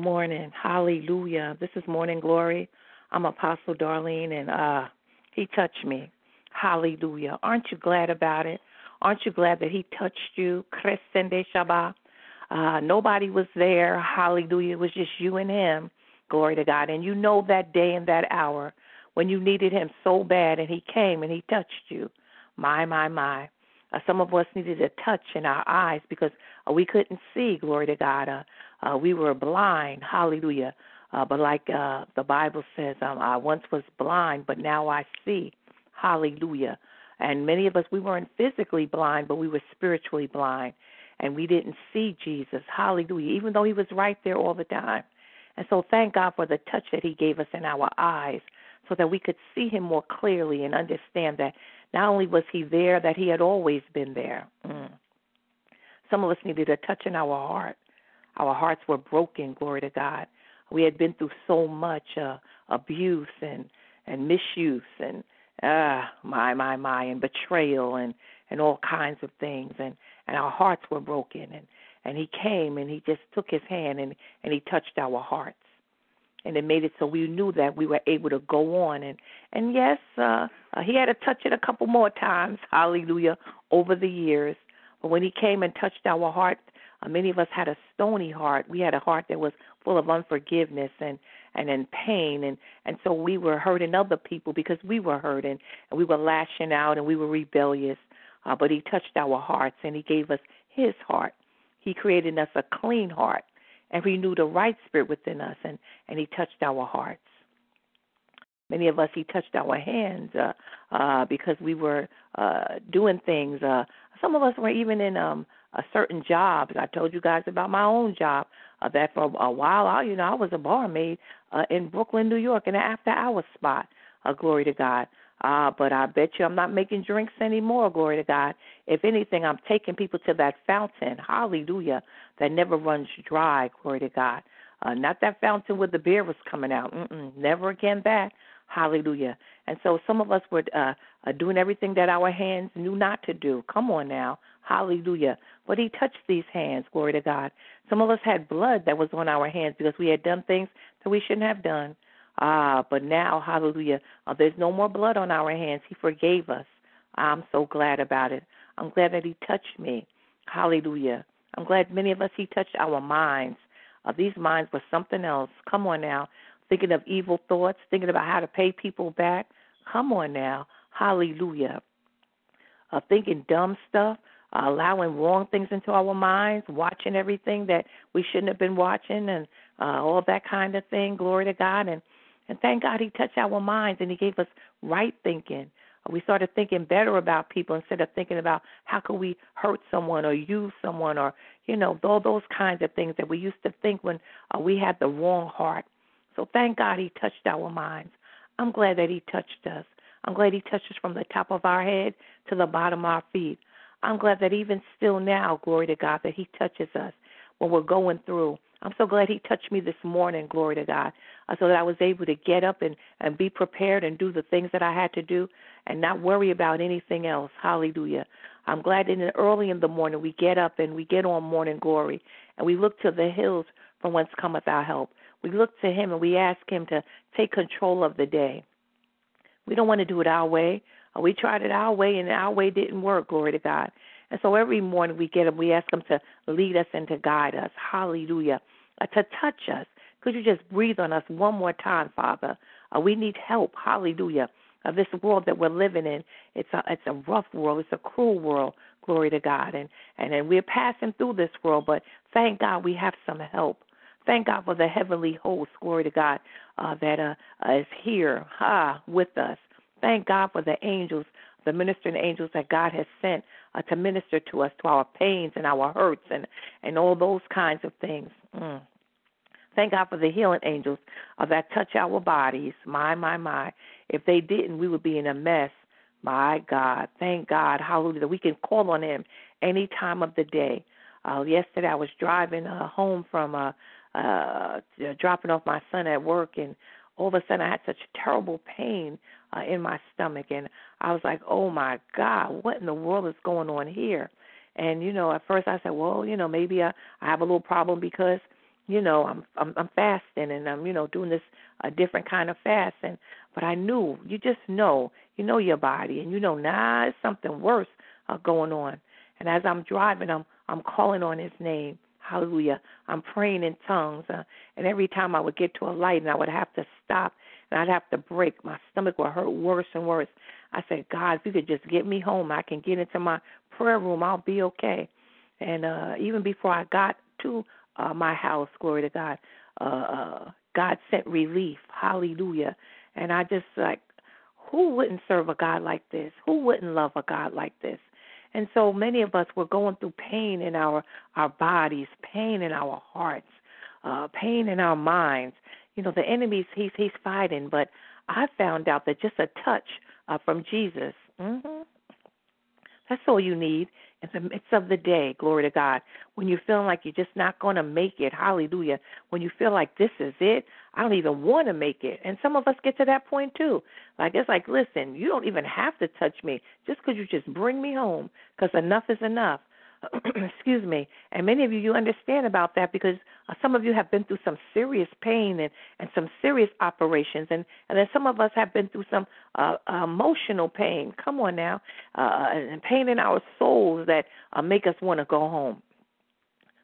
Good morning. Hallelujah. This is Morning Glory. I'm Apostle Darlene, and uh, he touched me. Hallelujah. Aren't you glad about it? Aren't you glad that he touched you? Crescende Shabbat. Uh, nobody was there. Hallelujah. It was just you and him. Glory to God. And you know that day and that hour when you needed him so bad, and he came and he touched you. My, my, my. Uh, some of us needed a touch in our eyes because uh, we couldn't see. Glory to God. Uh, uh, we were blind. Hallelujah. Uh, but like uh, the Bible says, um, I once was blind, but now I see. Hallelujah. And many of us, we weren't physically blind, but we were spiritually blind. And we didn't see Jesus. Hallelujah. Even though he was right there all the time. And so thank God for the touch that he gave us in our eyes so that we could see him more clearly and understand that not only was he there, that he had always been there. Mm. Some of us needed a touch in our heart. Our hearts were broken, glory to God. We had been through so much uh, abuse and and misuse and uh, my my my and betrayal and and all kinds of things. And and our hearts were broken. And and he came and he just took his hand and and he touched our hearts. And it made it so we knew that we were able to go on. And and yes uh, uh he had to touch it a couple more times hallelujah over the years. But when he came and touched our heart uh, many of us had a stony heart we had a heart that was full of unforgiveness and and in pain and and so we were hurting other people because we were hurting and we were lashing out and we were rebellious uh, but he touched our hearts and he gave us his heart he created us a clean heart and renewed a right spirit within us, and, and He touched our hearts. Many of us, He touched our hands uh, uh, because we were uh, doing things. Uh, some of us were even in um, a certain jobs. I told you guys about my own job. Uh, that for a while, I, you know, I was a barmaid uh, in Brooklyn, New York, in an after-hours spot. Uh, glory to God. Ah, but I bet you I'm not making drinks anymore, glory to God. If anything, I'm taking people to that fountain, hallelujah, that never runs dry, glory to God. Uh, not that fountain where the beer was coming out. Mm-mm, never again that. Hallelujah. And so some of us were uh, uh, doing everything that our hands knew not to do. Come on now. Hallelujah. But He touched these hands, glory to God. Some of us had blood that was on our hands because we had done things that we shouldn't have done. Ah, but now, hallelujah, uh, there's no more blood on our hands. He forgave us. I'm so glad about it. I'm glad that He touched me. Hallelujah. I'm glad many of us He touched our minds. Uh, these minds were something else. Come on now. Thinking of evil thoughts, thinking about how to pay people back. Come on now. Hallelujah. Uh, thinking dumb stuff, allowing wrong things into our minds, watching everything that we shouldn't have been watching, and uh, all that kind of thing. Glory to God. And and thank God He touched our minds and He gave us right thinking. We started thinking better about people instead of thinking about how could we hurt someone or use someone or you know all those kinds of things that we used to think when uh, we had the wrong heart. So thank God He touched our minds. I'm glad that He touched us. I'm glad He touched us from the top of our head to the bottom of our feet. I'm glad that even still now, glory to God, that He touches us when we're going through. I'm so glad He touched me this morning, glory to God, uh, so that I was able to get up and, and be prepared and do the things that I had to do and not worry about anything else. Hallelujah. I'm glad that early in the morning we get up and we get on morning glory and we look to the hills from whence cometh our help. We look to Him and we ask Him to take control of the day. We don't want to do it our way. Uh, we tried it our way and our way didn't work, glory to God. And so every morning we get up, we ask Him to lead us and to guide us. Hallelujah. Uh, to touch us. Could you just breathe on us one more time, Father? Uh, we need help. Hallelujah. Of this world that we're living in, it's a it's a rough world. It's a cruel world. Glory to God. And and and we're passing through this world, but thank God we have some help. Thank God for the heavenly host. Glory to God uh, that uh, uh, is here ah, with us. Thank God for the angels the ministering angels that God has sent uh, to minister to us, to our pains and our hurts and and all those kinds of things. Mm. Thank God for the healing angels uh, that touch our bodies. My, my, my. If they didn't, we would be in a mess. My God. Thank God. Hallelujah. We can call on Him any time of the day. Uh, yesterday, I was driving uh, home from uh, uh, dropping off my son at work, and all of a sudden I had such terrible pain uh, in my stomach, and I was like, "Oh my God, what in the world is going on here?" And you know, at first I said, "Well, you know, maybe I, I have a little problem because you know, I'm I'm, I'm fasting and I'm you know doing this a different kind of fast and but I knew you just know you know your body and you know nah it's something worse uh, going on. And as I'm driving, I'm I'm calling on His name. Hallelujah. I'm praying in tongues. Uh, and every time I would get to a light and I would have to stop and I'd have to brake, my stomach would hurt worse and worse. I said, God, if you could just get me home, I can get into my prayer room. I'll be okay. And uh, even before I got to uh, my house, glory to God, uh, uh, God sent relief. Hallelujah. And I just like, who wouldn't serve a God like this? Who wouldn't love a God like this? And so many of us were going through pain in our our bodies, pain in our hearts, uh, pain in our minds. You know, the enemy's he's he's fighting, but I found out that just a touch uh, from Jesus, mm-hmm, that's all you need in the midst of the day, glory to God. When you're feeling like you're just not going to make it, hallelujah. When you feel like this is it, I don't even want to make it. And some of us get to that point too. Like it's like, listen, you don't even have to touch me just because you just bring me home because enough is enough. excuse me. And many of you, you understand about that because some of you have been through some serious pain and, and some serious operations, and, and then some of us have been through some uh, emotional pain. Come on now, uh, and pain in our souls that uh, make us want to go home.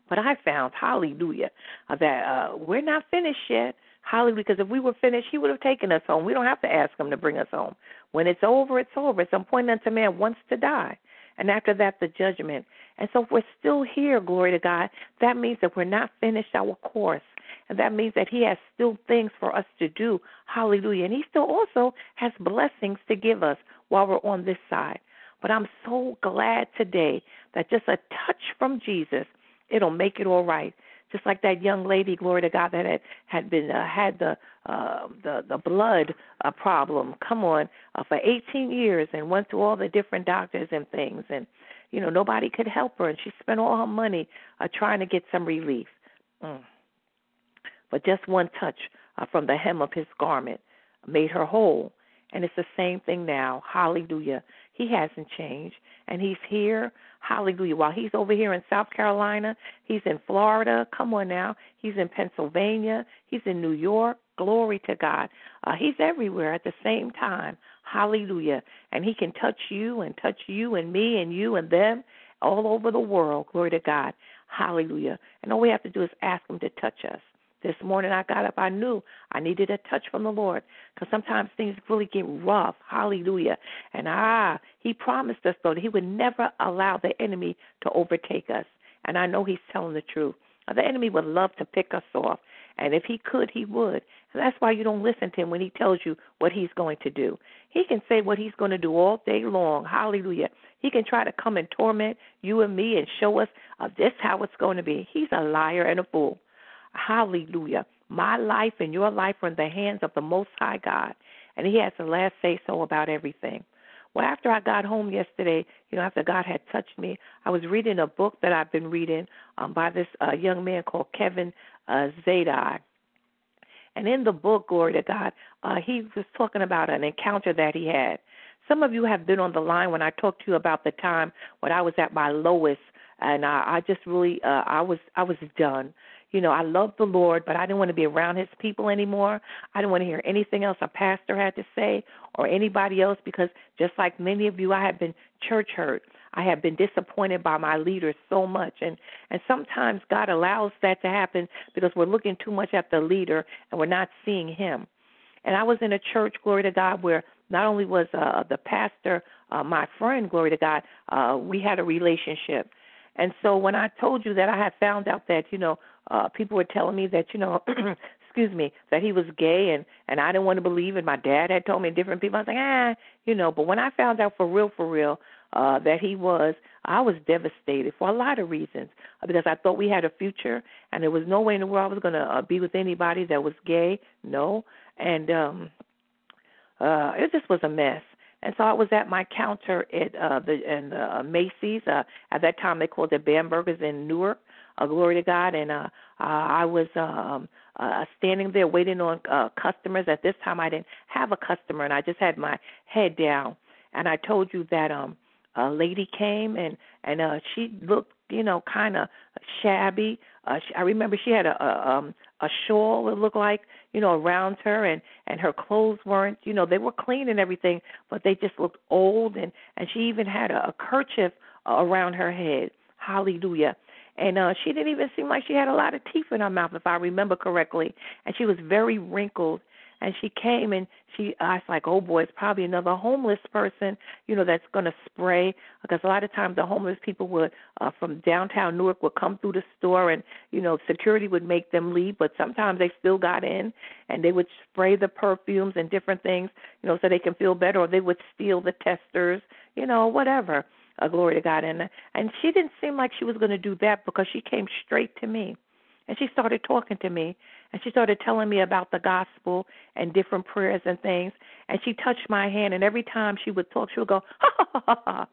But I found, hallelujah, uh, that uh, we're not finished yet. Hallelujah, because if we were finished, he would have taken us home. We don't have to ask him to bring us home. When it's over, it's over. At some point unto man wants to die. And after that, the judgment. And so if we're still here, glory to God, that means that we're not finished our course. And that means that He has still things for us to do. Hallelujah. And He still also has blessings to give us while we're on this side. But I'm so glad today that just a touch from Jesus, it'll make it all right just like that young lady, glory to God, that had had been uh, had the uh, the the blood uh, problem. Come on, uh, for 18 years and went to all the different doctors and things, and you know nobody could help her, and she spent all her money uh, trying to get some relief. Mm. But just one touch uh, from the hem of his garment made her whole. And it's the same thing now. Hallelujah. He hasn't changed. And he's here. Hallelujah. While he's over here in South Carolina, he's in Florida. Come on now. He's in Pennsylvania. He's in New York. Glory to God. Uh, he's everywhere at the same time. Hallelujah. And he can touch you and touch you and me and you and them all over the world. Glory to God. Hallelujah. And all we have to do is ask him to touch us. This morning I got up, I knew I needed a touch from the Lord because sometimes things really get rough. Hallelujah. And ah, He promised us, though, that He would never allow the enemy to overtake us. And I know He's telling the truth. The enemy would love to pick us off. And if he could, he would. And that's why you don't listen to him when he tells you what he's going to do. He can say what he's going to do all day long. Hallelujah. He can try to come and torment you and me and show us uh, this how it's going to be. He's a liar and a fool. Hallelujah. My life and your life are in the hands of the Most High God, and He has the last say so about everything. Well, after I got home yesterday, you know, after God had touched me, I was reading a book that I've been reading um, by this uh, young man called Kevin uh, Zadai. And in the book, glory to God, uh, he was talking about an encounter that he had. Some of you have been on the line when I talked to you about the time when I was at my lowest, and I, I just really, uh, I was, I was done you know, I love the Lord, but I didn't want to be around his people anymore. I didn't want to hear anything else a pastor had to say or anybody else because just like many of you, I have been church hurt. I have been disappointed by my leaders so much and and sometimes God allows that to happen because we're looking too much at the leader and we're not seeing him. And I was in a church, glory to God, where not only was uh, the pastor uh, my friend, glory to God, uh, we had a relationship. And so when I told you that I had found out that, you know, uh people were telling me that you know excuse me that he was gay and and I didn't want to believe it. My dad had told me different people. I was like ah you know but when I found out for real for real uh that he was I was devastated for a lot of reasons uh, because I thought we had a future and there was no way in the world I was going to uh, be with anybody that was gay no. And um uh it just was a mess. And so I was at my counter at uh the in uh, Macy's. Uh, at that time they called it Bamberger's in Newark uh, glory to God. And uh, uh, I was um, uh, standing there waiting on uh, customers. At this time, I didn't have a customer, and I just had my head down. And I told you that um, a lady came and and uh, she looked, you know, kind of shabby. Uh, she, I remember she had a, a um a shawl it looked like you know around her and and her clothes weren't you know they were clean and everything but they just looked old and and she even had a, a kerchief uh, around her head hallelujah and uh she didn't even seem like she had a lot of teeth in her mouth if i remember correctly. And she was very wrinkled. And she came and she I was like, oh boy, it's probably another homeless person, you know, that's going to spray. Because a lot of times the homeless people would uh, from downtown Newark would come through the store and you know security would make them leave, but sometimes they still got in and they would spray the perfumes and different things, you know, so they can feel better, or they would steal the testers, you know, whatever. Uh, glory to God, and and she didn't seem like she was going to do that because she came straight to me. And she started talking to me. And she started telling me about the gospel and different prayers and things. And she touched my hand and every time she would talk she would go ha ha ha ha,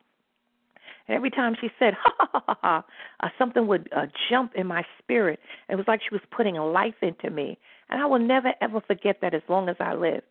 and every time she said ha ha ha ha, ha uh, something would uh, jump in my spirit. It was like she was putting life into me. And i will never ever forget that as long as i live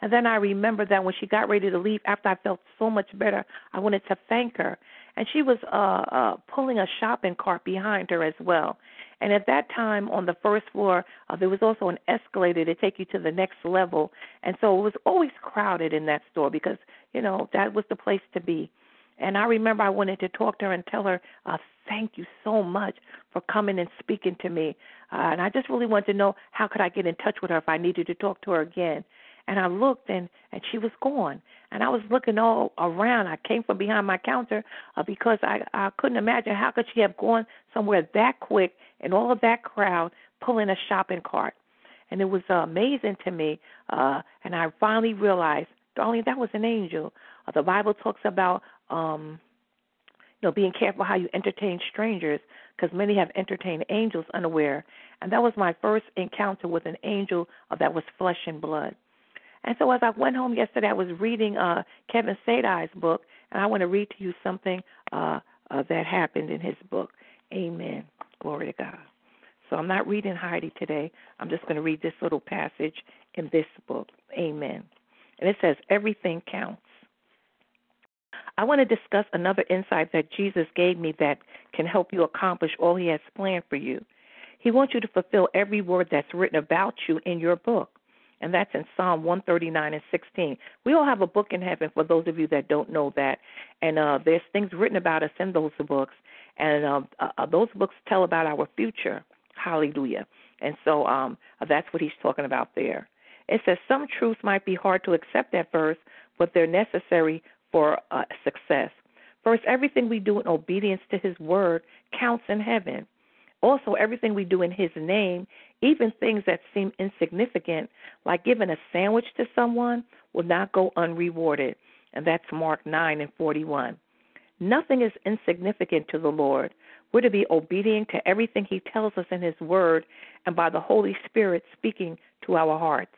and then I remember that when she got ready to leave, after I felt so much better, I wanted to thank her. And she was uh, uh, pulling a shopping cart behind her as well. And at that time, on the first floor, uh, there was also an escalator to take you to the next level. And so it was always crowded in that store because, you know, that was the place to be. And I remember I wanted to talk to her and tell her, uh, thank you so much for coming and speaking to me. Uh, and I just really wanted to know how could I get in touch with her if I needed to talk to her again and I looked and and she was gone. And I was looking all around. I came from behind my counter uh, because I I couldn't imagine how could she have gone somewhere that quick in all of that crowd pulling a shopping cart. And it was uh, amazing to me. Uh, and I finally realized, darling, that was an angel. Uh, the Bible talks about um you know, being careful how you entertain strangers, because many have entertained angels unaware. And that was my first encounter with an angel uh, that was flesh and blood. And so as I went home yesterday, I was reading uh, Kevin Zadai's book, and I want to read to you something uh, uh, that happened in his book. Amen. Glory to God. So I'm not reading Heidi today. I'm just going to read this little passage in this book. Amen. And it says, Everything counts. I want to discuss another insight that Jesus gave me that can help you accomplish all he has planned for you. He wants you to fulfill every word that's written about you in your book and that's in Psalm 139 and 16. We all have a book in heaven for those of you that don't know that, and uh, there's things written about us in those books, and um, uh, uh, those books tell about our future. Hallelujah. And so um, that's what he's talking about there. It says some truths might be hard to accept at first, but they're necessary for uh, success. First, everything we do in obedience to his word counts in heaven. Also, everything we do in His name, even things that seem insignificant, like giving a sandwich to someone, will not go unrewarded. And that's Mark 9 and 41. Nothing is insignificant to the Lord. We're to be obedient to everything He tells us in His Word and by the Holy Spirit speaking to our hearts.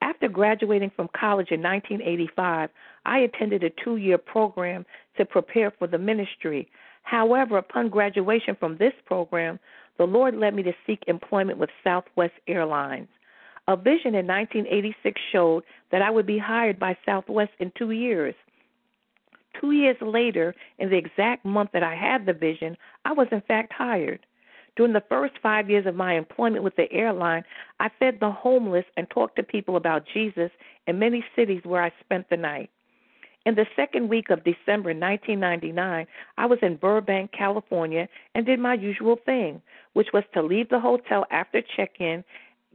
After graduating from college in 1985, I attended a two year program to prepare for the ministry. However, upon graduation from this program, the Lord led me to seek employment with Southwest Airlines. A vision in 1986 showed that I would be hired by Southwest in two years. Two years later, in the exact month that I had the vision, I was in fact hired. During the first five years of my employment with the airline, I fed the homeless and talked to people about Jesus in many cities where I spent the night. In the second week of December 1999, I was in Burbank, California, and did my usual thing, which was to leave the hotel after check in,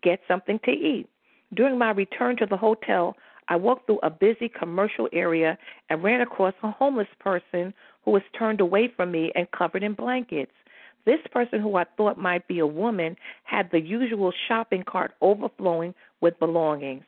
get something to eat. During my return to the hotel, I walked through a busy commercial area and ran across a homeless person who was turned away from me and covered in blankets. This person, who I thought might be a woman, had the usual shopping cart overflowing with belongings.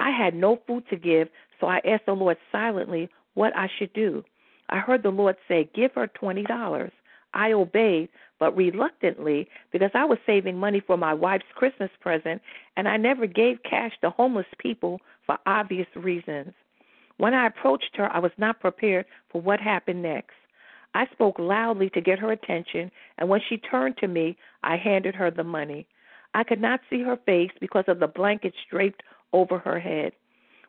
I had no food to give, so I asked the Lord silently what I should do. I heard the Lord say, Give her $20. I obeyed, but reluctantly because I was saving money for my wife's Christmas present, and I never gave cash to homeless people for obvious reasons. When I approached her, I was not prepared for what happened next. I spoke loudly to get her attention, and when she turned to me, I handed her the money. I could not see her face because of the blankets draped over her head.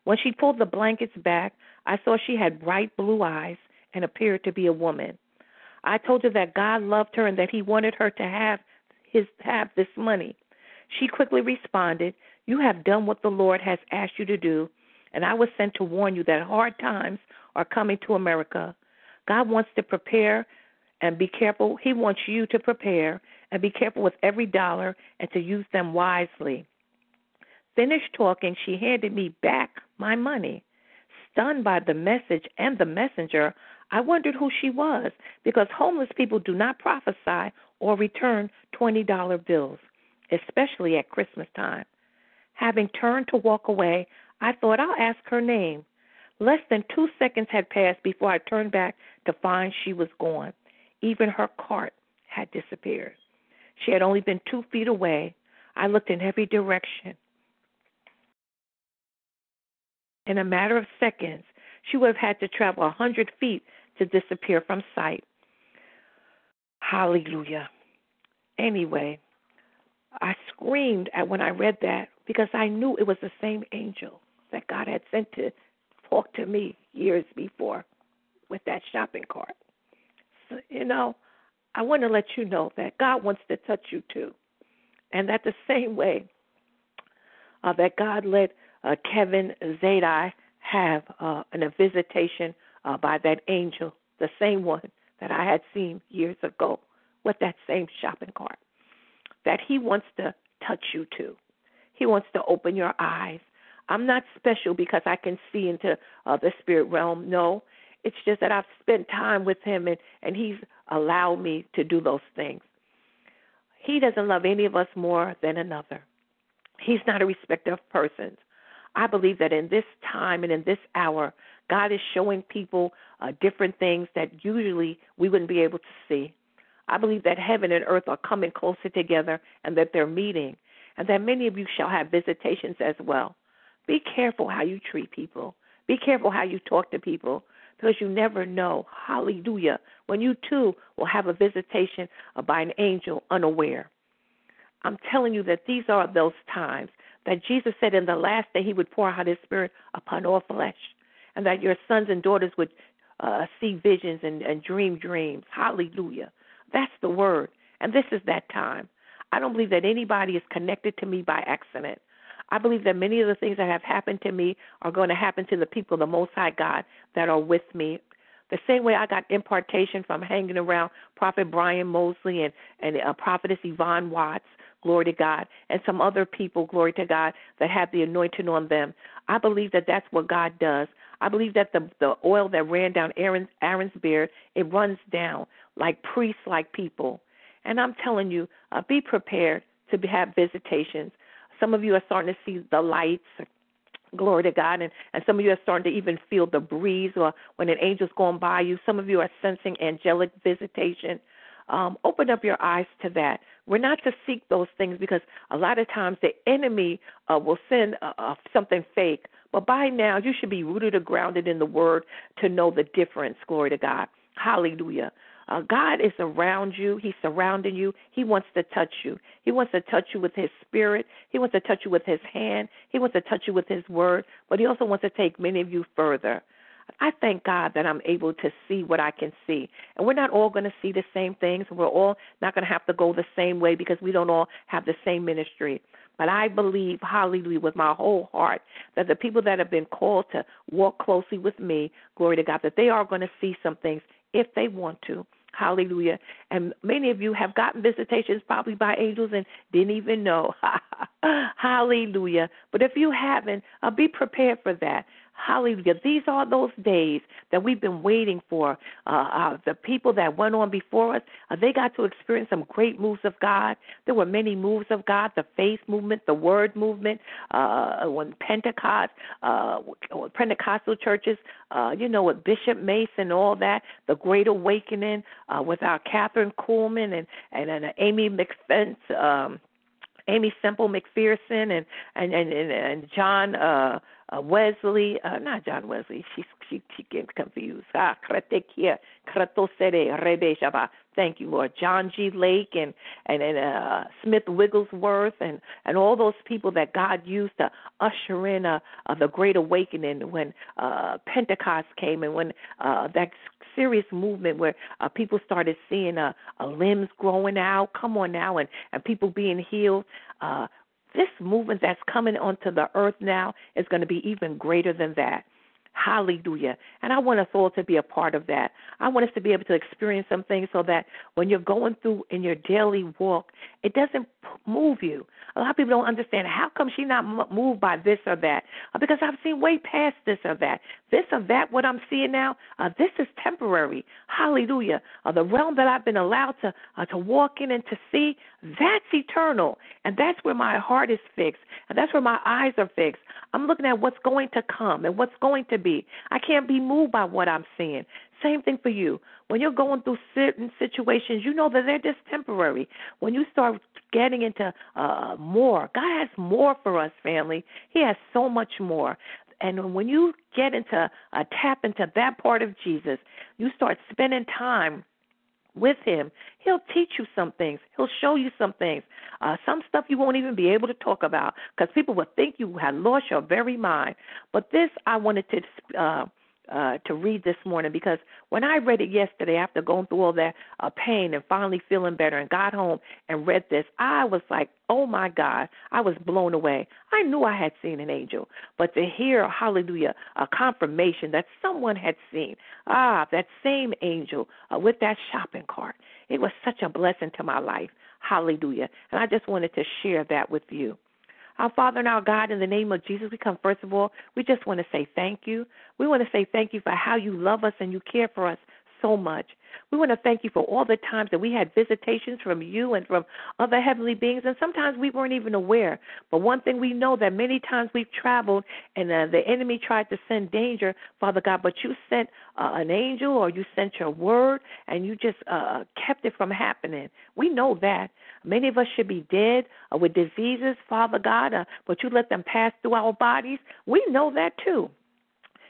When she pulled the blankets back, I saw she had bright blue eyes and appeared to be a woman. I told her that God loved her and that He wanted her to have his have this money. She quickly responded, You have done what the Lord has asked you to do, and I was sent to warn you that hard times are coming to America. God wants to prepare and be careful. He wants you to prepare and be careful with every dollar and to use them wisely. Finished talking, she handed me back my money. Stunned by the message and the messenger, I wondered who she was because homeless people do not prophesy or return $20 bills, especially at Christmas time. Having turned to walk away, I thought I'll ask her name. Less than two seconds had passed before I turned back to find she was gone. Even her cart had disappeared. She had only been two feet away. I looked in every direction. In a matter of seconds, she would have had to travel a hundred feet to disappear from sight. Hallelujah. Anyway, I screamed at when I read that because I knew it was the same angel that God had sent to talk to me years before with that shopping cart. So, you know, I want to let you know that God wants to touch you too. And that the same way uh, that God let uh, Kevin Zadai have uh, an, a visitation uh, by that angel, the same one that I had seen years ago with that same shopping cart, that he wants to touch you too. He wants to open your eyes. I'm not special because I can see into uh, the spirit realm. No, it's just that I've spent time with him and, and he's allowed me to do those things. He doesn't love any of us more than another. He's not a respecter of persons. I believe that in this time and in this hour, God is showing people uh, different things that usually we wouldn't be able to see. I believe that heaven and earth are coming closer together and that they're meeting, and that many of you shall have visitations as well. Be careful how you treat people. Be careful how you talk to people because you never know, hallelujah, when you too will have a visitation by an angel unaware. I'm telling you that these are those times that Jesus said in the last day he would pour out his spirit upon all flesh, and that your sons and daughters would uh, see visions and, and dream dreams. Hallelujah. That's the word. And this is that time. I don't believe that anybody is connected to me by accident. I believe that many of the things that have happened to me are going to happen to the people, the Most High God, that are with me. The same way I got impartation from hanging around Prophet Brian Mosley and and uh, Prophetess Yvonne Watts, glory to God, and some other people, glory to God, that have the anointing on them. I believe that that's what God does. I believe that the the oil that ran down Aaron's Aaron's beard, it runs down like priests, like people. And I'm telling you, uh, be prepared to have visitations. Some of you are starting to see the lights. Glory to God. And, and some of you are starting to even feel the breeze or when an angel's going by you. Some of you are sensing angelic visitation. Um, open up your eyes to that. We're not to seek those things because a lot of times the enemy uh, will send uh, uh, something fake. But by now, you should be rooted or grounded in the word to know the difference. Glory to God. Hallelujah. Uh, God is around you. He's surrounding you. He wants to touch you. He wants to touch you with His Spirit. He wants to touch you with His hand. He wants to touch you with His Word. But He also wants to take many of you further. I thank God that I'm able to see what I can see. And we're not all going to see the same things. We're all not going to have to go the same way because we don't all have the same ministry. But I believe, hallelujah, with my whole heart, that the people that have been called to walk closely with me, glory to God, that they are going to see some things if they want to. Hallelujah. And many of you have gotten visitations probably by angels and didn't even know. Hallelujah. But if you haven't, uh, be prepared for that. Hallelujah. These are those days that we've been waiting for. Uh, uh, the people that went on before us, uh, they got to experience some great moves of God. There were many moves of God the faith movement, the word movement, uh, when Pentecost, uh, Pentecostal churches, uh, you know, with Bishop Mason, all that, the Great Awakening uh, with our Kathryn Kuhlman and, and, and Aimee McPhence. Um, Aimee Semple McPherson and and and and John uh uh, Wesley, uh, not John Wesley. She she she gets confused. Ah, Thank you, Lord. John G. Lake and and and uh, Smith Wigglesworth and and all those people that God used to usher in uh, uh, the Great Awakening when uh, Pentecost came and when uh, that serious movement where uh, people started seeing uh, uh, limbs growing out. Come on now, and and people being healed. Uh, this movement that's coming onto the earth now is going to be even greater than that. Hallelujah. And I want us all to be a part of that. I want us to be able to experience some things so that when you're going through in your daily walk, it doesn't move you. A lot of people don't understand how come she's not moved by this or that. Uh, because I've seen way past this or that. This or that, what I'm seeing now, uh, this is temporary. Hallelujah. Uh, the realm that I've been allowed to uh, to walk in and to see, that's eternal. And that's where my heart is fixed. And that's where my eyes are fixed. I'm looking at what's going to come and what's going to be. I can't be moved by what I'm seeing. Same thing for you. When you're going through certain situations, you know that they're just temporary. When you start getting into uh, more, God has more for us, family. He has so much more. And when you get into uh, tap into that part of Jesus, you start spending time with him, he'll teach you some things. He'll show you some things. Uh, some stuff you won't even be able to talk about because people will think you had lost your very mind. But this I wanted to uh, uh, to read this morning because when I read it yesterday after going through all that uh, pain and finally feeling better and got home and read this, I was like, oh my God, I was blown away. I knew I had seen an angel, but to hear, hallelujah, a confirmation that someone had seen, ah, that same angel uh, with that shopping cart, it was such a blessing to my life. Hallelujah. And I just wanted to share that with you. Our Father and our God, in the name of Jesus, we come first of all, we just want to say thank you. We want to say thank you for how you love us and you care for us so much. We want to thank you for all the times that we had visitations from you and from other heavenly beings, and sometimes we weren't even aware. But one thing we know that many times we've traveled and uh, the enemy tried to send danger, Father God, but you sent uh, an angel or you sent your word and you just uh, kept it from happening. We know that. Many of us should be dead uh, with diseases, Father God, uh, but you let them pass through our bodies. We know that too.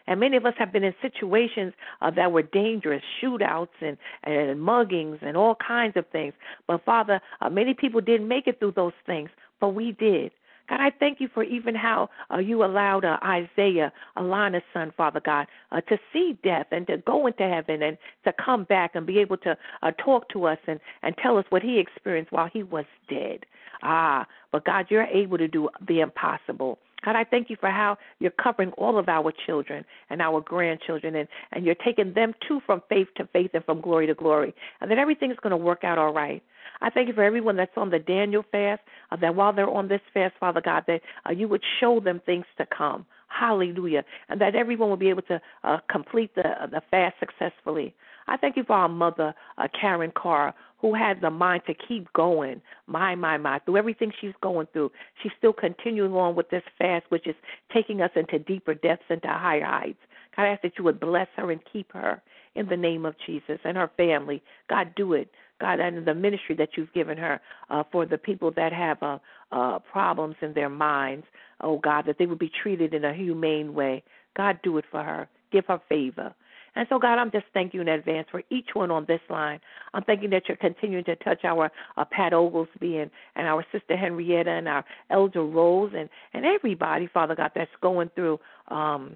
And many of us have been in situations uh, that were dangerous, shootouts and, and muggings and all kinds of things. But Father, uh, many people didn't make it through those things, but we did. God, I thank you for even how uh, you allowed uh, Isaiah, Alana's son, Father God, uh, to see death and to go into heaven and to come back and be able to uh, talk to us and, and tell us what he experienced while he was dead. Ah, but God, you're able to do the impossible. God, I thank you for how you're covering all of our children and our grandchildren, and, and you're taking them too from faith to faith and from glory to glory, and that everything is going to work out all right. I thank you for everyone that's on the Daniel fast, uh, that while they're on this fast, Father God, that uh, you would show them things to come. Hallelujah. And that everyone will be able to uh, complete the, the fast successfully. I thank you for our mother, uh, Karen Carr, who had the mind to keep going. My, my, my. Through everything she's going through, she's still continuing on with this fast, which is taking us into deeper depths, into higher heights. God, I ask that you would bless her and keep her in the name of Jesus and her family. God, do it. God, and the ministry that you've given her uh, for the people that have uh, uh, problems in their minds, oh God, that they would be treated in a humane way. God, do it for her. Give her favor. And so, God, I'm just thanking you in advance for each one on this line. I'm thanking that you're continuing to touch our uh, Pat Oglesby and, and our sister Henrietta and our Elder Rose and, and everybody, Father God, that's going through um,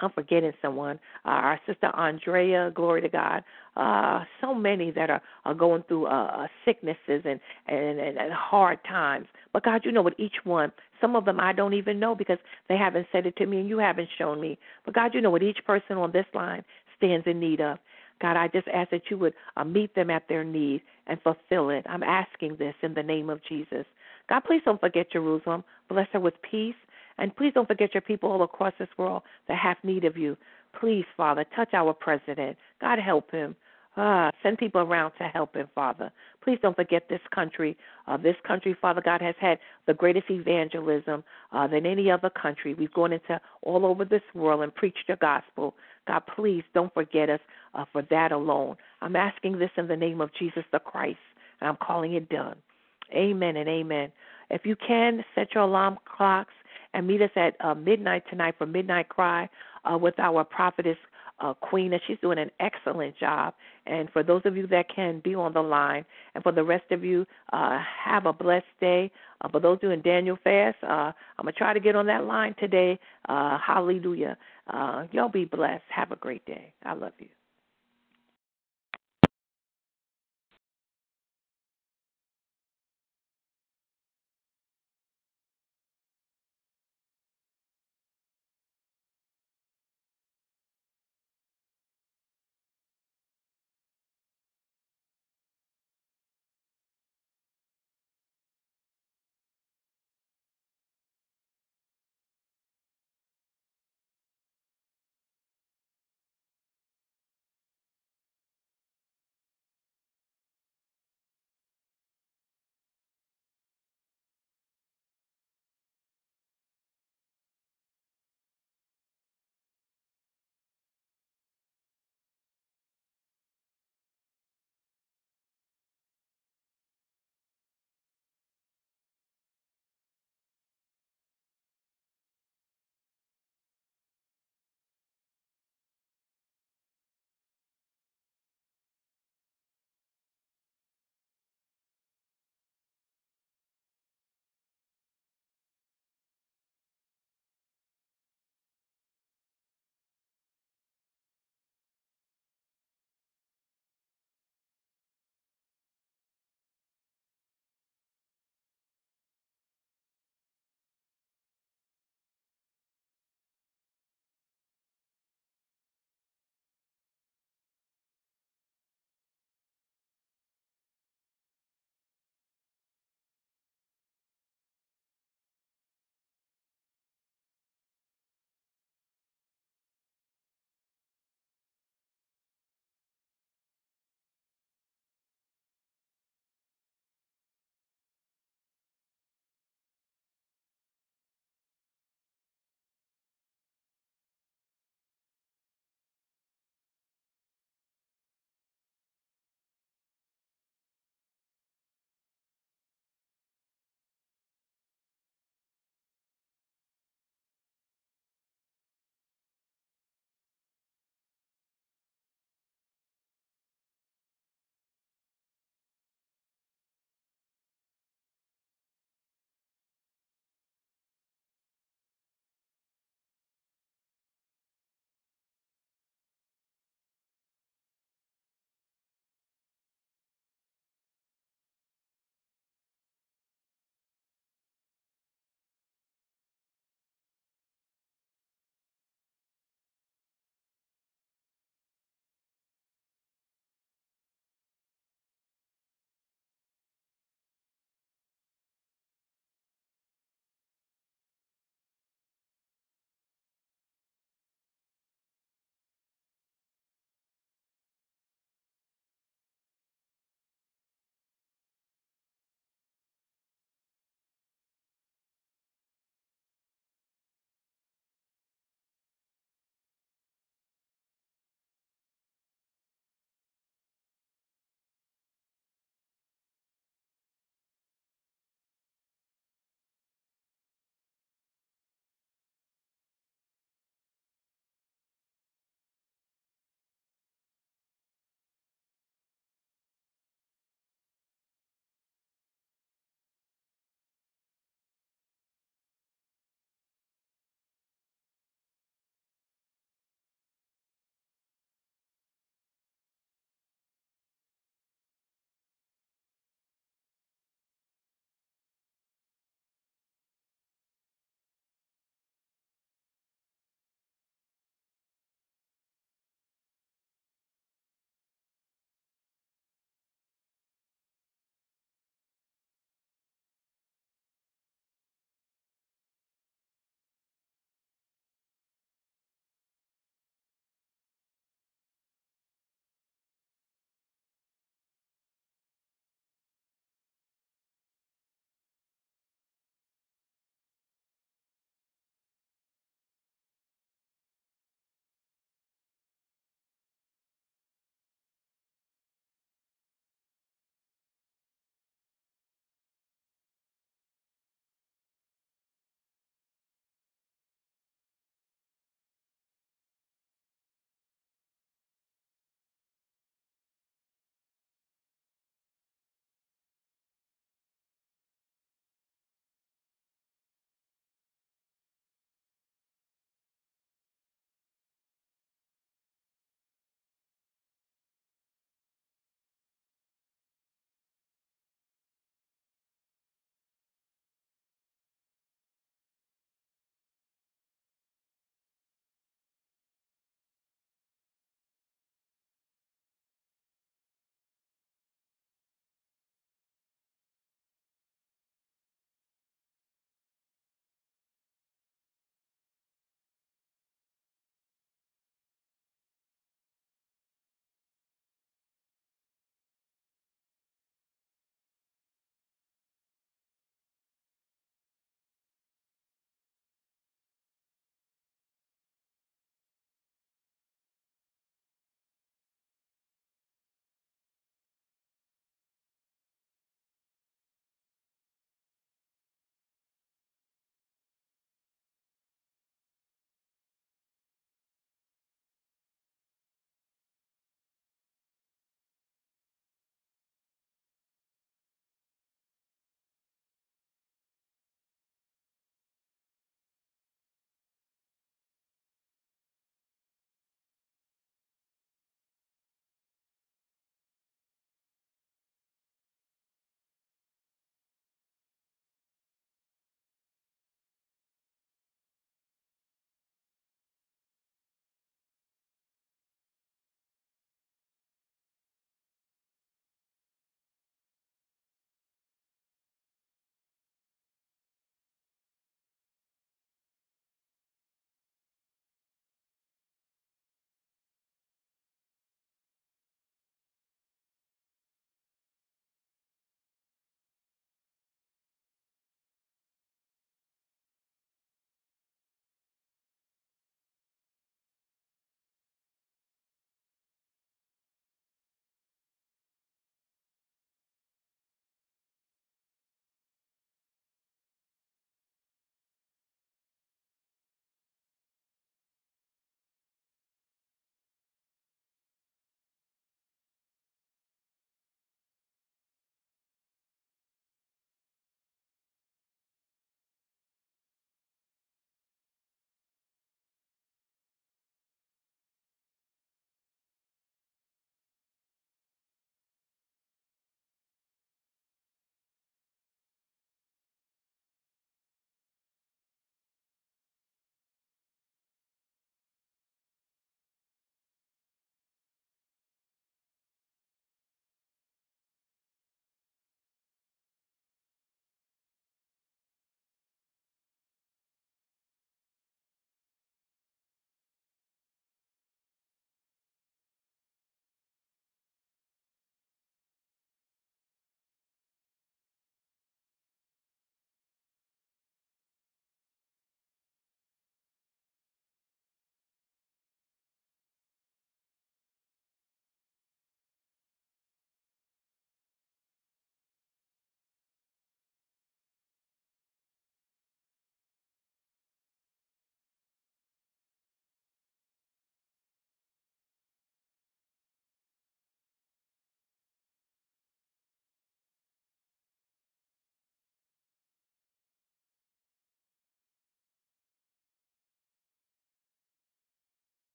I'm forgetting someone. Uh, our sister Andrea, glory to God. Uh, so many that are, are going through uh, uh, sicknesses and, and, and, and hard times. But God, you know what each one. Some of them I don't even know because they haven't said it to me and you haven't shown me. But God, you know what each person on this line stands in need of. God, I just ask that you would uh, meet them at their need and fulfill it. I'm asking this in the name of Jesus. God, please don't forget Jerusalem. Bless her with peace and please don't forget your people all across this world that have need of you. Please, Father, touch our president. God help him. Ah, send people around to help him, Father. Please don't forget this country. Uh, this country, Father God, has had the greatest evangelism uh, than any other country. We've gone into all over this world and preached the gospel. God, please don't forget us uh, for that alone. I'm asking this in the name of Jesus the Christ, and I'm calling it done. Amen and amen. If you can, set your alarm clocks and meet us at uh, midnight tonight for Midnight Cry uh, with our prophetess uh, Queen, and she's doing an excellent job. And for those of you that can, be on the line. And for the rest of you, uh, have a blessed day. Uh, for those doing Daniel fast, uh, I'm gonna try to get on that line today. Uh, hallelujah. Uh, y'all be blessed. Have a great day. I love you.